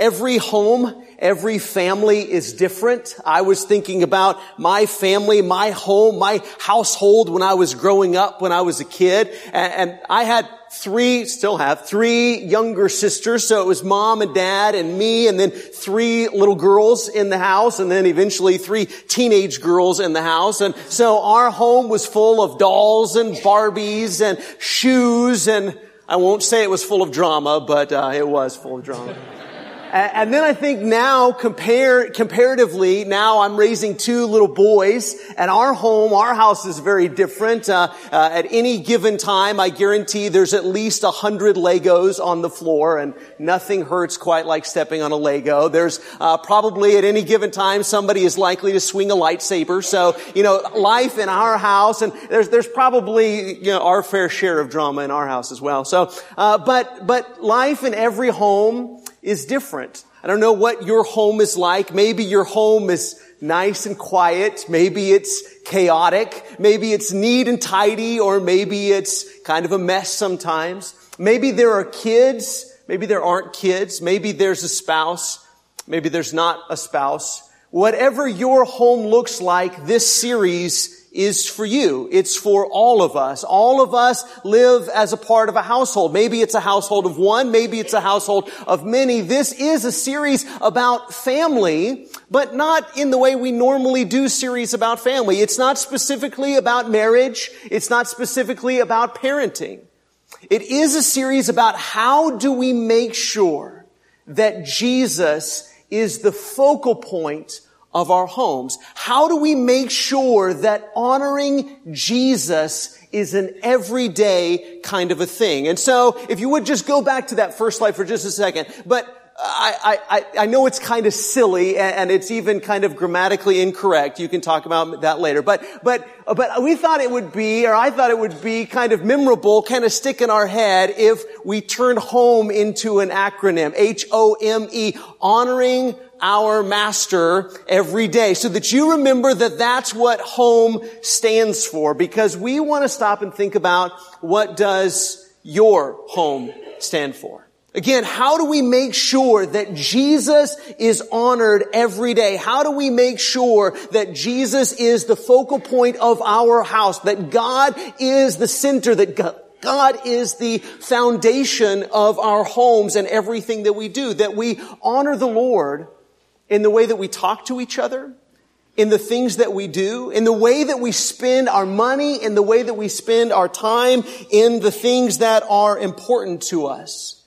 Every home, every family is different. I was thinking about my family, my home, my household when I was growing up, when I was a kid. And, I had three, still have three younger sisters. So it was mom and dad and me and then three little girls in the house and then eventually three teenage girls in the house. And so our home was full of dolls and Barbies and shoes and I won't say it was full of drama, but uh, it was full of drama. And then I think now, compare, comparatively, now I'm raising two little boys, and our home, our house is very different. Uh, uh, at any given time, I guarantee there's at least a hundred Legos on the floor, and nothing hurts quite like stepping on a Lego. There's uh, probably at any given time somebody is likely to swing a lightsaber. So you know, life in our house, and there's there's probably you know our fair share of drama in our house as well. So, uh, but but life in every home is different. I don't know what your home is like. Maybe your home is nice and quiet. Maybe it's chaotic. Maybe it's neat and tidy, or maybe it's kind of a mess sometimes. Maybe there are kids. Maybe there aren't kids. Maybe there's a spouse. Maybe there's not a spouse. Whatever your home looks like, this series is for you. It's for all of us. All of us live as a part of a household. Maybe it's a household of one. Maybe it's a household of many. This is a series about family, but not in the way we normally do series about family. It's not specifically about marriage. It's not specifically about parenting. It is a series about how do we make sure that Jesus is the focal point of our homes. How do we make sure that honoring Jesus is an everyday kind of a thing? And so, if you would just go back to that first slide for just a second, but uh, I, I, I know it's kind of silly and it's even kind of grammatically incorrect. You can talk about that later. But, but, uh, but we thought it would be, or I thought it would be kind of memorable, kind of stick in our head if we turned home into an acronym. H-O-M-E, honoring our master every day so that you remember that that's what home stands for because we want to stop and think about what does your home stand for. Again, how do we make sure that Jesus is honored every day? How do we make sure that Jesus is the focal point of our house? That God is the center, that God is the foundation of our homes and everything that we do, that we honor the Lord in the way that we talk to each other, in the things that we do, in the way that we spend our money, in the way that we spend our time, in the things that are important to us.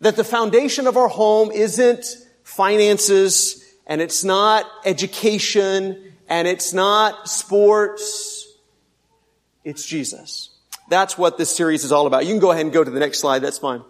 That the foundation of our home isn't finances, and it's not education, and it's not sports. It's Jesus. That's what this series is all about. You can go ahead and go to the next slide. That's fine.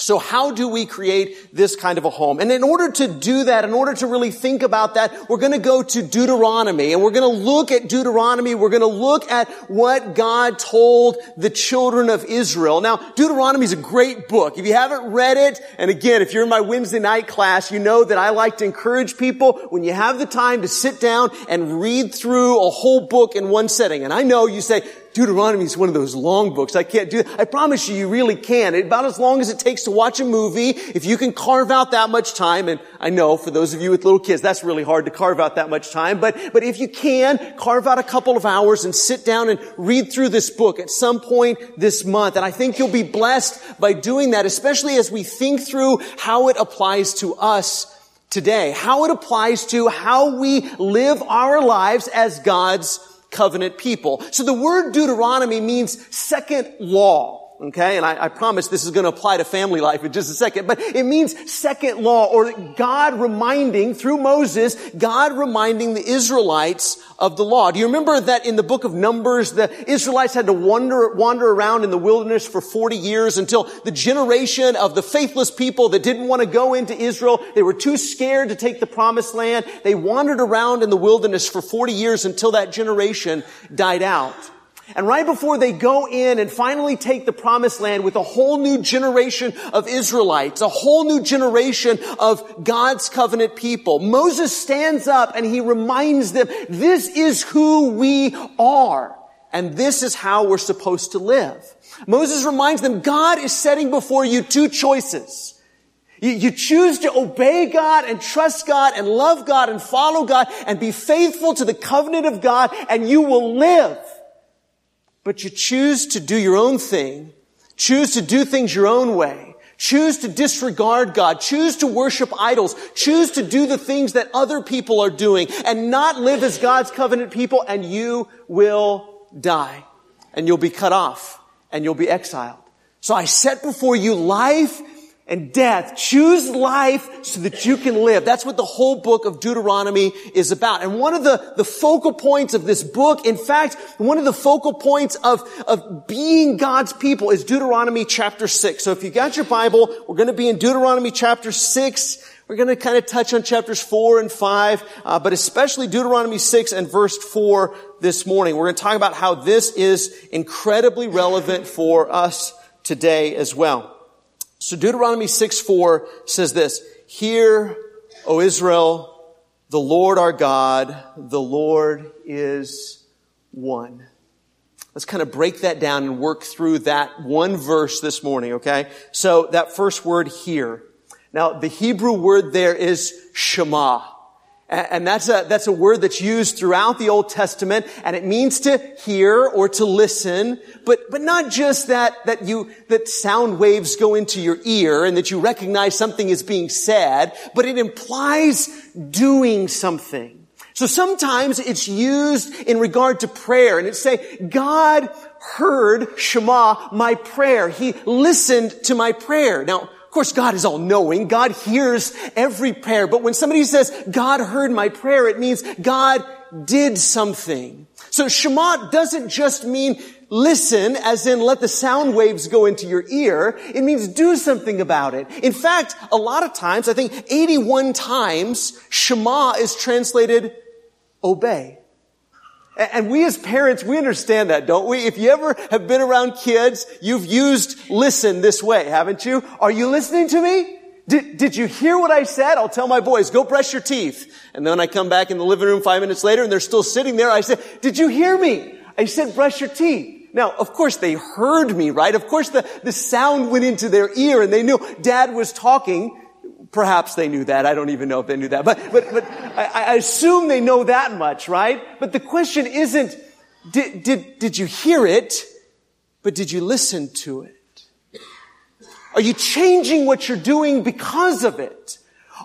So how do we create this kind of a home? And in order to do that, in order to really think about that, we're going to go to Deuteronomy and we're going to look at Deuteronomy. We're going to look at what God told the children of Israel. Now, Deuteronomy is a great book. If you haven't read it, and again, if you're in my Wednesday night class, you know that I like to encourage people when you have the time to sit down and read through a whole book in one setting. And I know you say, Deuteronomy is one of those long books. I can't do it. I promise you, you really can. About as long as it takes to watch a movie, if you can carve out that much time, and I know for those of you with little kids, that's really hard to carve out that much time, but, but if you can, carve out a couple of hours and sit down and read through this book at some point this month. And I think you'll be blessed by doing that, especially as we think through how it applies to us today, how it applies to how we live our lives as God's covenant people. So the word Deuteronomy means second law. Okay, and I, I, promise this is going to apply to family life in just a second, but it means second law or God reminding through Moses, God reminding the Israelites of the law. Do you remember that in the book of Numbers, the Israelites had to wander, wander around in the wilderness for 40 years until the generation of the faithless people that didn't want to go into Israel, they were too scared to take the promised land. They wandered around in the wilderness for 40 years until that generation died out. And right before they go in and finally take the promised land with a whole new generation of Israelites, a whole new generation of God's covenant people, Moses stands up and he reminds them, this is who we are. And this is how we're supposed to live. Moses reminds them, God is setting before you two choices. You, choose to obey God and trust God and love God and follow God and be faithful to the covenant of God and you will live. But you choose to do your own thing, choose to do things your own way, choose to disregard God, choose to worship idols, choose to do the things that other people are doing and not live as God's covenant people and you will die. And you'll be cut off and you'll be exiled. So I set before you life and death. Choose life so that you can live. That's what the whole book of Deuteronomy is about. And one of the, the focal points of this book, in fact, one of the focal points of, of being God's people is Deuteronomy chapter 6. So if you got your Bible, we're going to be in Deuteronomy chapter 6. We're going to kind of touch on chapters 4 and 5, uh, but especially Deuteronomy 6 and verse 4 this morning. We're going to talk about how this is incredibly relevant for us today as well. So Deuteronomy 6 4 says this, Hear, O Israel, the Lord our God, the Lord is one. Let's kind of break that down and work through that one verse this morning, okay? So that first word here. Now, the Hebrew word there is Shema. And that's a, that's a word that's used throughout the Old Testament, and it means to hear or to listen, but, but not just that, that you, that sound waves go into your ear and that you recognize something is being said, but it implies doing something. So sometimes it's used in regard to prayer, and it's say, God heard Shema, my prayer. He listened to my prayer. Now, of course, God is all knowing. God hears every prayer. But when somebody says, God heard my prayer, it means God did something. So Shema doesn't just mean listen, as in let the sound waves go into your ear. It means do something about it. In fact, a lot of times, I think 81 times, Shema is translated obey. And we as parents, we understand that, don't we? If you ever have been around kids, you've used listen this way, haven't you? Are you listening to me? Did, did you hear what I said? I'll tell my boys, go brush your teeth. And then I come back in the living room five minutes later and they're still sitting there. I said, did you hear me? I said, brush your teeth. Now, of course they heard me, right? Of course the, the sound went into their ear and they knew dad was talking. Perhaps they knew that. I don't even know if they knew that. But, but, but I, I assume they know that much, right? But the question isn't, did, did, did you hear it? But did you listen to it? Are you changing what you're doing because of it?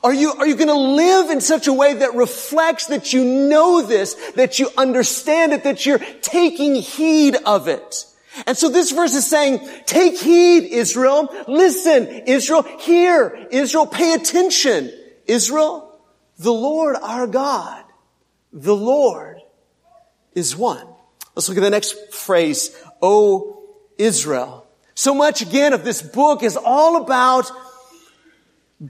Are you, are you going to live in such a way that reflects that you know this, that you understand it, that you're taking heed of it? And so this verse is saying, take heed, Israel. Listen, Israel. Hear, Israel. Pay attention, Israel. The Lord our God, the Lord is one. Let's look at the next phrase. O Israel. So much again of this book is all about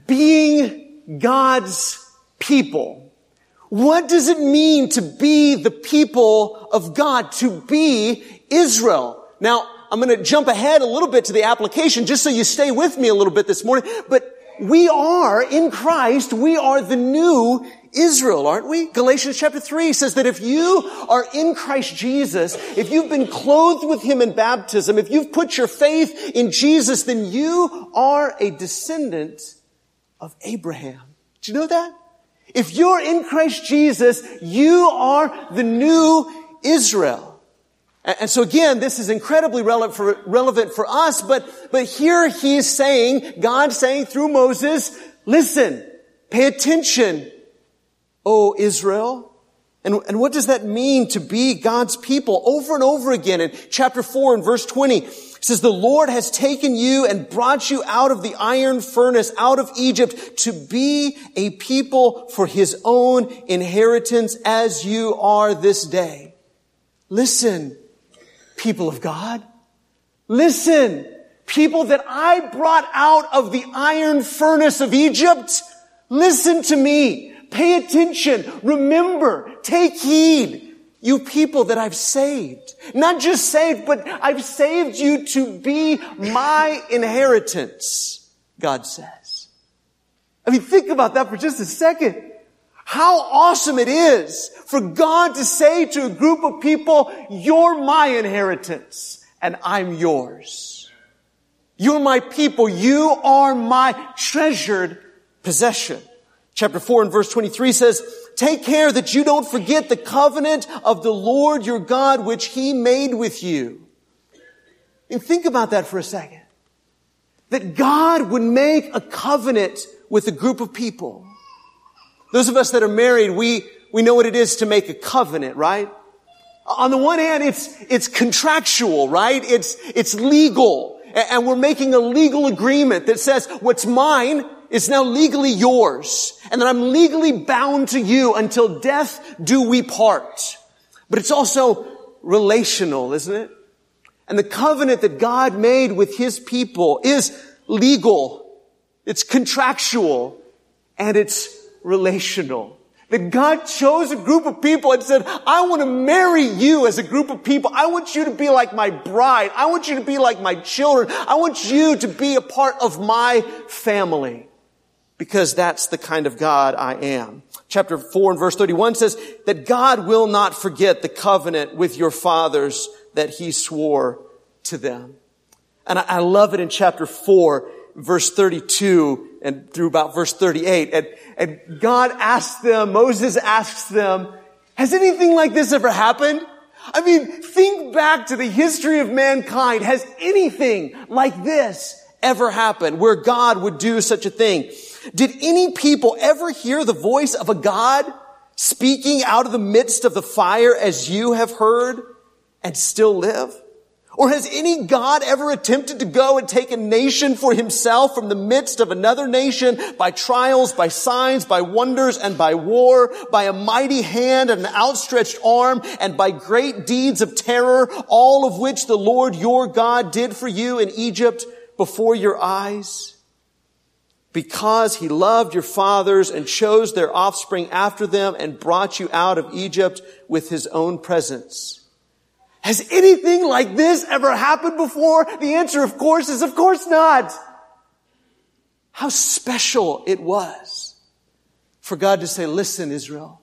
being God's people. What does it mean to be the people of God, to be Israel? Now, I'm going to jump ahead a little bit to the application just so you stay with me a little bit this morning. But we are in Christ, we are the new Israel, aren't we? Galatians chapter 3 says that if you are in Christ Jesus, if you've been clothed with Him in baptism, if you've put your faith in Jesus, then you are a descendant of Abraham. Do you know that? If you're in Christ Jesus, you are the new Israel. And so again, this is incredibly relevant for, relevant for us, but, but here he is saying, God saying through Moses, listen, pay attention, O Israel. And, and what does that mean to be God's people? Over and over again in chapter 4 and verse 20, it says, the Lord has taken you and brought you out of the iron furnace, out of Egypt, to be a people for his own inheritance as you are this day. Listen, people of God. Listen, people that I brought out of the iron furnace of Egypt. Listen to me. Pay attention. Remember. Take heed. You people that I've saved. Not just saved, but I've saved you to be my inheritance, God says. I mean, think about that for just a second. How awesome it is for God to say to a group of people, you're my inheritance and I'm yours. You're my people. You are my treasured possession. Chapter 4 and verse 23 says, Take care that you don't forget the covenant of the Lord your God, which he made with you. And think about that for a second. That God would make a covenant with a group of people. Those of us that are married, we, we know what it is to make a covenant, right? On the one hand, it's, it's contractual, right? It's, it's legal. And we're making a legal agreement that says what's mine is now legally yours. And that I'm legally bound to you until death do we part. But it's also relational, isn't it? And the covenant that God made with his people is legal. It's contractual and it's relational. That God chose a group of people and said, I want to marry you as a group of people. I want you to be like my bride. I want you to be like my children. I want you to be a part of my family. Because that's the kind of God I am. Chapter 4 and verse 31 says that God will not forget the covenant with your fathers that he swore to them. And I, love it in chapter 4, verse 32 and through about verse 38. And, and God asks them, Moses asks them, has anything like this ever happened? I mean, think back to the history of mankind. Has anything like this ever happened where God would do such a thing? Did any people ever hear the voice of a God speaking out of the midst of the fire as you have heard and still live? Or has any God ever attempted to go and take a nation for himself from the midst of another nation by trials, by signs, by wonders, and by war, by a mighty hand and an outstretched arm, and by great deeds of terror, all of which the Lord your God did for you in Egypt before your eyes? Because he loved your fathers and chose their offspring after them and brought you out of Egypt with his own presence. Has anything like this ever happened before? The answer, of course, is of course not. How special it was for God to say, listen, Israel.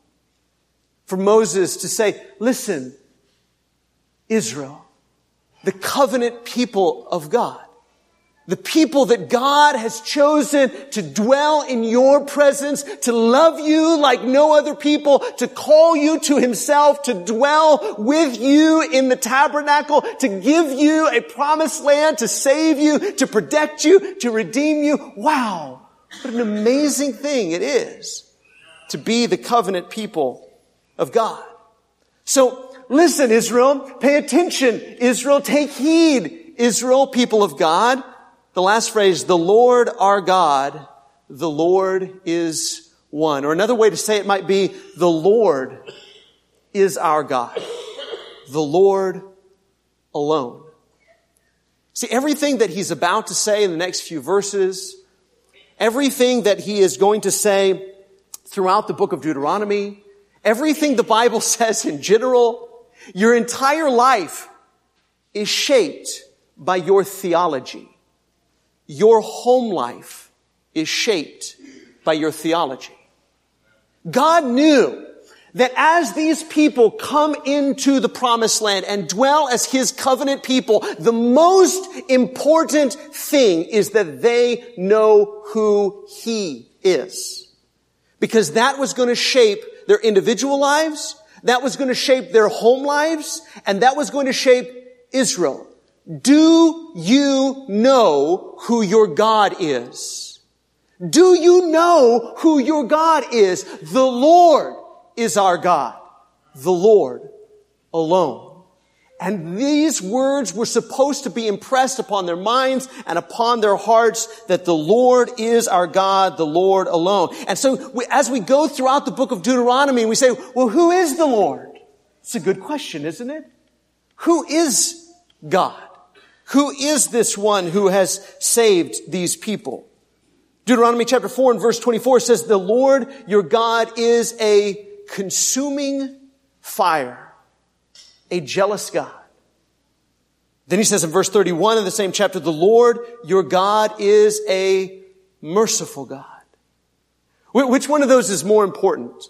For Moses to say, listen, Israel, the covenant people of God. The people that God has chosen to dwell in your presence, to love you like no other people, to call you to himself, to dwell with you in the tabernacle, to give you a promised land, to save you, to protect you, to redeem you. Wow. What an amazing thing it is to be the covenant people of God. So listen, Israel, pay attention. Israel, take heed. Israel, people of God. The last phrase, the Lord our God, the Lord is one. Or another way to say it might be, the Lord is our God. The Lord alone. See, everything that he's about to say in the next few verses, everything that he is going to say throughout the book of Deuteronomy, everything the Bible says in general, your entire life is shaped by your theology. Your home life is shaped by your theology. God knew that as these people come into the promised land and dwell as his covenant people, the most important thing is that they know who he is. Because that was going to shape their individual lives, that was going to shape their home lives, and that was going to shape Israel. Do you know who your God is? Do you know who your God is? The Lord is our God. The Lord alone. And these words were supposed to be impressed upon their minds and upon their hearts that the Lord is our God, the Lord alone. And so we, as we go throughout the book of Deuteronomy, we say, well, who is the Lord? It's a good question, isn't it? Who is God? Who is this one who has saved these people? Deuteronomy chapter 4 and verse 24 says, the Lord your God is a consuming fire, a jealous God. Then he says in verse 31 of the same chapter, the Lord your God is a merciful God. Which one of those is more important?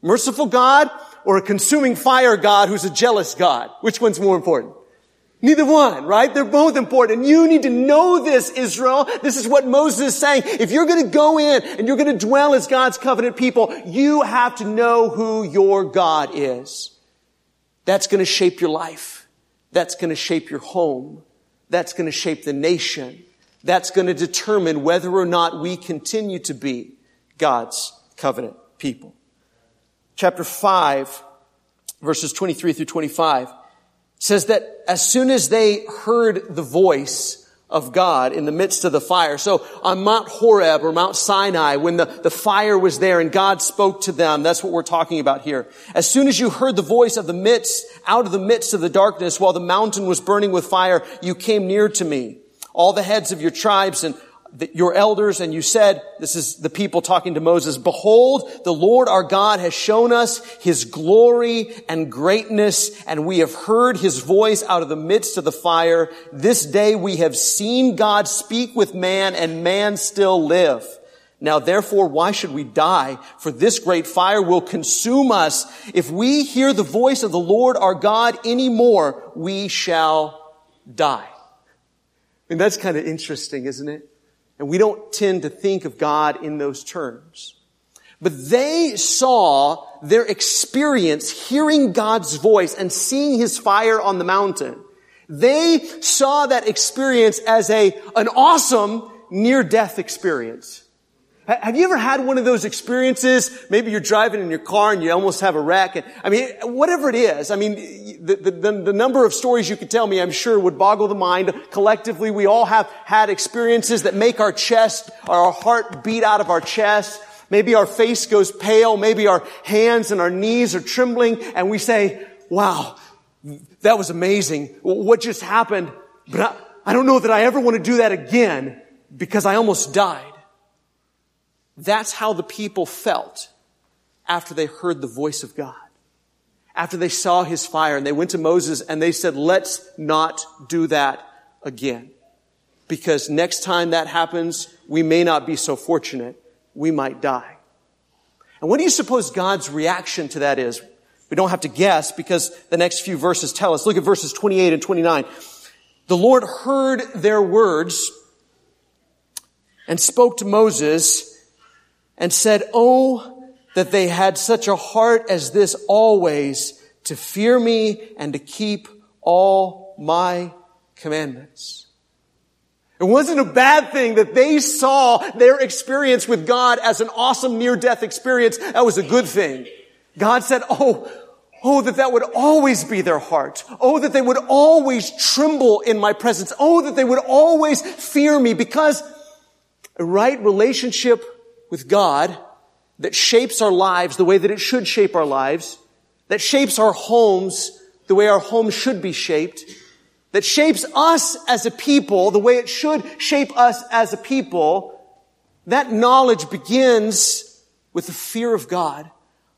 Merciful God or a consuming fire God who's a jealous God? Which one's more important? Neither one, right? They're both important. You need to know this, Israel. This is what Moses is saying. If you're going to go in and you're going to dwell as God's covenant people, you have to know who your God is. That's going to shape your life. That's going to shape your home. That's going to shape the nation. That's going to determine whether or not we continue to be God's covenant people. Chapter 5, verses 23 through 25 says that as soon as they heard the voice of God in the midst of the fire. So on Mount Horeb or Mount Sinai, when the, the fire was there and God spoke to them, that's what we're talking about here. As soon as you heard the voice of the midst, out of the midst of the darkness, while the mountain was burning with fire, you came near to me. All the heads of your tribes and your elders and you said, this is the people talking to Moses, behold, the Lord our God has shown us his glory and greatness and we have heard his voice out of the midst of the fire. This day we have seen God speak with man and man still live. Now therefore, why should we die? For this great fire will consume us. If we hear the voice of the Lord our God anymore, we shall die. Mean, that's kind of interesting, isn't it? And we don't tend to think of God in those terms. But they saw their experience hearing God's voice and seeing his fire on the mountain. They saw that experience as a, an awesome near-death experience. Have you ever had one of those experiences? Maybe you're driving in your car and you almost have a wreck. And, I mean, whatever it is. I mean, the, the, the, number of stories you could tell me, I'm sure would boggle the mind. Collectively, we all have had experiences that make our chest, our heart beat out of our chest. Maybe our face goes pale. Maybe our hands and our knees are trembling and we say, wow, that was amazing. What just happened? But I, I don't know that I ever want to do that again because I almost died. That's how the people felt after they heard the voice of God. After they saw his fire and they went to Moses and they said, let's not do that again. Because next time that happens, we may not be so fortunate. We might die. And what do you suppose God's reaction to that is? We don't have to guess because the next few verses tell us. Look at verses 28 and 29. The Lord heard their words and spoke to Moses and said, Oh, that they had such a heart as this always to fear me and to keep all my commandments. It wasn't a bad thing that they saw their experience with God as an awesome near-death experience. That was a good thing. God said, oh, oh, that that would always be their heart. Oh, that they would always tremble in my presence. Oh, that they would always fear me because a right relationship with God that shapes our lives the way that it should shape our lives, that shapes our homes the way our homes should be shaped, that shapes us as a people the way it should shape us as a people, that knowledge begins with the fear of God,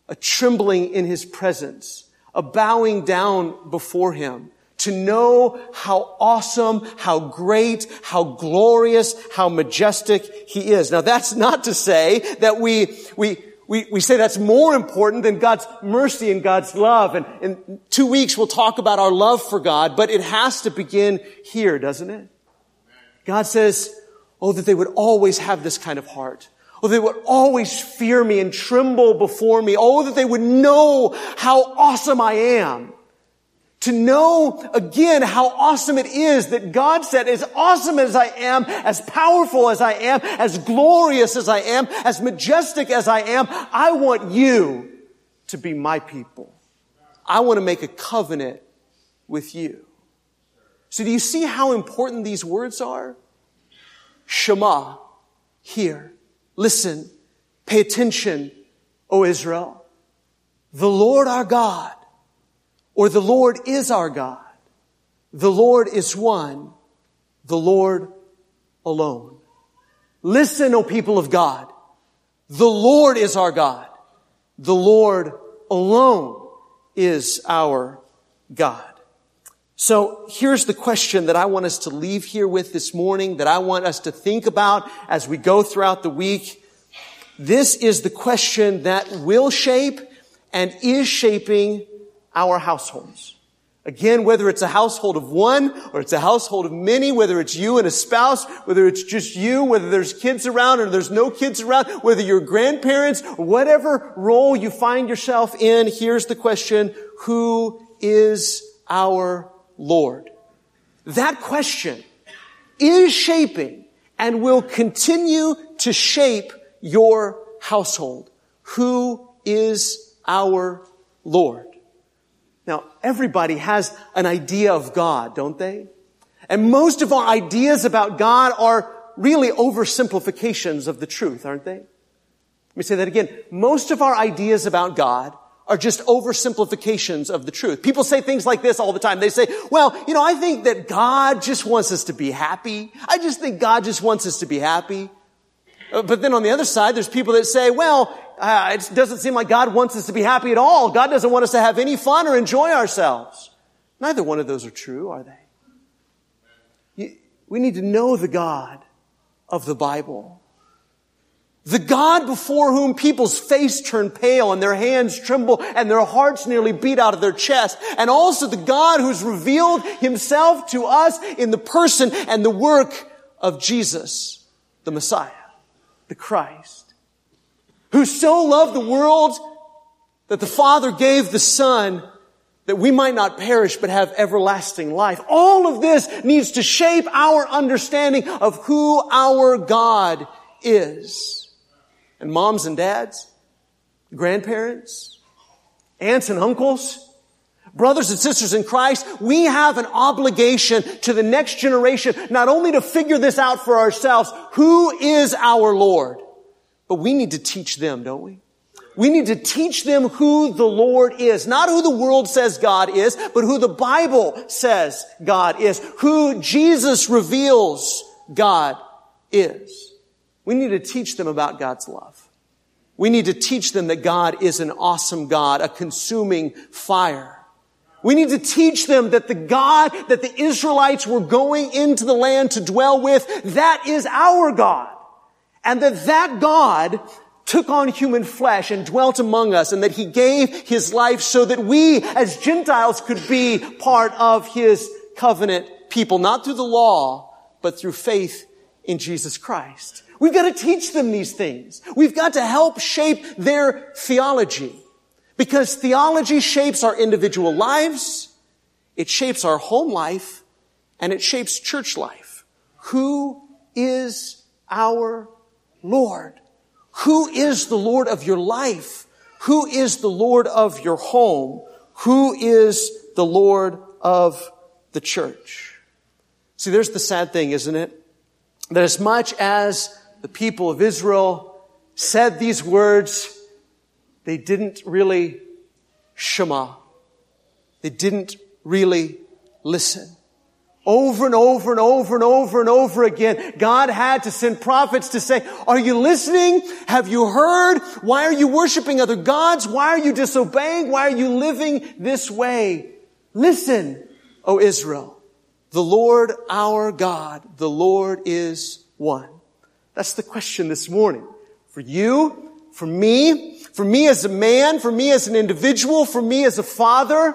a trembling in His presence, a bowing down before Him, to know how awesome, how great, how glorious, how majestic He is. Now that's not to say that we, we, we, we say that's more important than God's mercy and God's love. And in two weeks we'll talk about our love for God, but it has to begin here, doesn't it? God says, oh, that they would always have this kind of heart. Oh, they would always fear me and tremble before me. Oh, that they would know how awesome I am. To know again how awesome it is that God said, as awesome as I am, as powerful as I am, as glorious as I am, as majestic as I am, I want you to be my people. I want to make a covenant with you. So do you see how important these words are? Shema, hear, listen, pay attention, O Israel. The Lord our God or the Lord is our God. The Lord is one. The Lord alone. Listen, O people of God. The Lord is our God. The Lord alone is our God. So here's the question that I want us to leave here with this morning, that I want us to think about as we go throughout the week. This is the question that will shape and is shaping our households. Again, whether it's a household of one or it's a household of many, whether it's you and a spouse, whether it's just you, whether there's kids around or there's no kids around, whether you're grandparents, whatever role you find yourself in, here's the question, who is our Lord? That question is shaping and will continue to shape your household. Who is our Lord? Everybody has an idea of God, don't they? And most of our ideas about God are really oversimplifications of the truth, aren't they? Let me say that again. Most of our ideas about God are just oversimplifications of the truth. People say things like this all the time. They say, well, you know, I think that God just wants us to be happy. I just think God just wants us to be happy. Uh, but then on the other side, there's people that say, well, uh, it doesn't seem like God wants us to be happy at all. God doesn't want us to have any fun or enjoy ourselves. Neither one of those are true, are they? We need to know the God of the Bible. The God before whom people's face turn pale and their hands tremble and their hearts nearly beat out of their chest. And also the God who's revealed himself to us in the person and the work of Jesus, the Messiah, the Christ, who so loved the world that the Father gave the Son that we might not perish but have everlasting life. All of this needs to shape our understanding of who our God is and moms and dads, grandparents, aunts and uncles, brothers and sisters in Christ, we have an obligation to the next generation not only to figure this out for ourselves, who is our Lord, but we need to teach them, don't we? We need to teach them who the Lord is. Not who the world says God is, but who the Bible says God is. Who Jesus reveals God is. We need to teach them about God's love. We need to teach them that God is an awesome God, a consuming fire. We need to teach them that the God that the Israelites were going into the land to dwell with, that is our God. And that that God took on human flesh and dwelt among us and that he gave his life so that we as Gentiles could be part of his covenant people, not through the law, but through faith in Jesus Christ. We've got to teach them these things. We've got to help shape their theology. Because theology shapes our individual lives, it shapes our home life, and it shapes church life. Who is our Lord? Who is the Lord of your life? Who is the Lord of your home? Who is the Lord of the church? See, there's the sad thing, isn't it? That as much as the people of Israel said these words, they didn't really shema. They didn't really listen. Over and over and over and over and over again, God had to send prophets to say, are you listening? Have you heard? Why are you worshiping other gods? Why are you disobeying? Why are you living this way? Listen, O Israel. The Lord our God, the Lord is one. That's the question this morning. For you, for me, for me as a man, for me as an individual, for me as a father,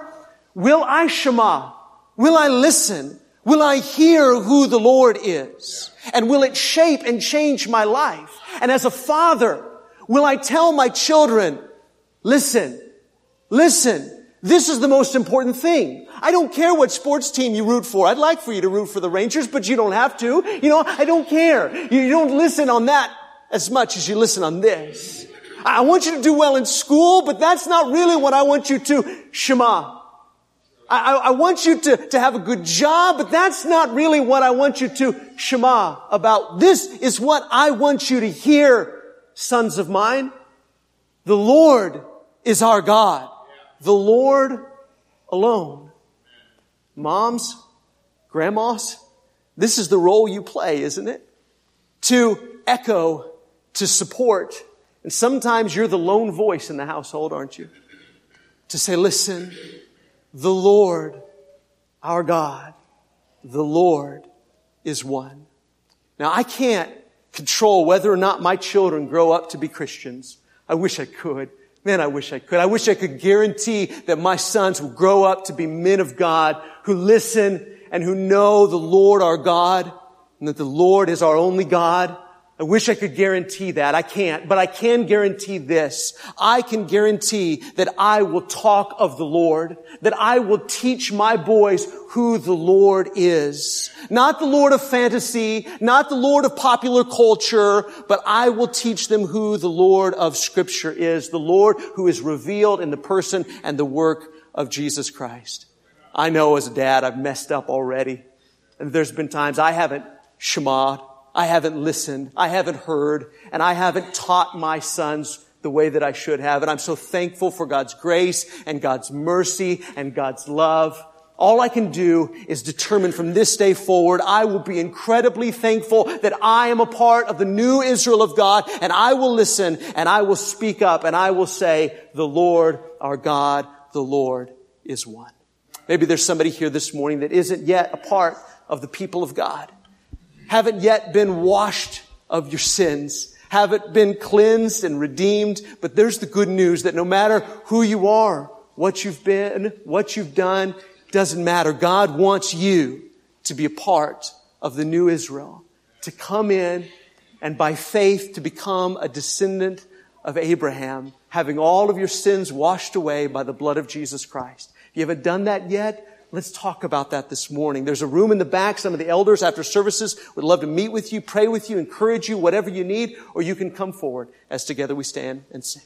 will I shema? Will I listen? Will I hear who the Lord is? And will it shape and change my life? And as a father, will I tell my children, listen, listen, this is the most important thing. I don't care what sports team you root for. I'd like for you to root for the Rangers, but you don't have to. You know, I don't care. You don't listen on that as much as you listen on this. I want you to do well in school, but that's not really what I want you to shema. I, I, want you to, to have a good job, but that's not really what I want you to shema about. This is what I want you to hear, sons of mine. The Lord is our God the Lord alone. Moms, grandmas, this is the role you play, isn't it? To echo, to support. And sometimes you're the lone voice in the household, aren't you? To say, listen, the Lord, our God, the Lord is one. Now I can't control whether or not my children grow up to be Christians. I wish I could. Man, I wish I could. I wish I could guarantee that my sons will grow up to be men of God who listen and who know the Lord our God and that the Lord is our only God I wish I could guarantee that. I can't, but I can guarantee this. I can guarantee that I will talk of the Lord, that I will teach my boys who the Lord is. Not the Lord of fantasy, not the Lord of popular culture, but I will teach them who the Lord of scripture is, the Lord who is revealed in the person and the work of Jesus Christ. I know as a dad I've messed up already. And there's been times I haven't shemad. I haven't listened, I haven't heard, and I haven't taught my sons the way that I should have. And I'm so thankful for God's grace and God's mercy and God's love. All I can do is determine from this day forward, I will be incredibly thankful that I am a part of the new Israel of God and I will listen and I will speak up and I will say, the Lord, our God, the Lord is one. Maybe there's somebody here this morning that isn't yet a part of the people of God haven't yet been washed of your sins, haven't been cleansed and redeemed. But there's the good news that no matter who you are, what you've been, what you've done, doesn't matter. God wants you to be a part of the new Israel, to come in and by faith to become a descendant of Abraham, having all of your sins washed away by the blood of Jesus Christ. If you haven't done that yet, Let's talk about that this morning. There's a room in the back. Some of the elders after services would love to meet with you, pray with you, encourage you, whatever you need, or you can come forward as together we stand and sing.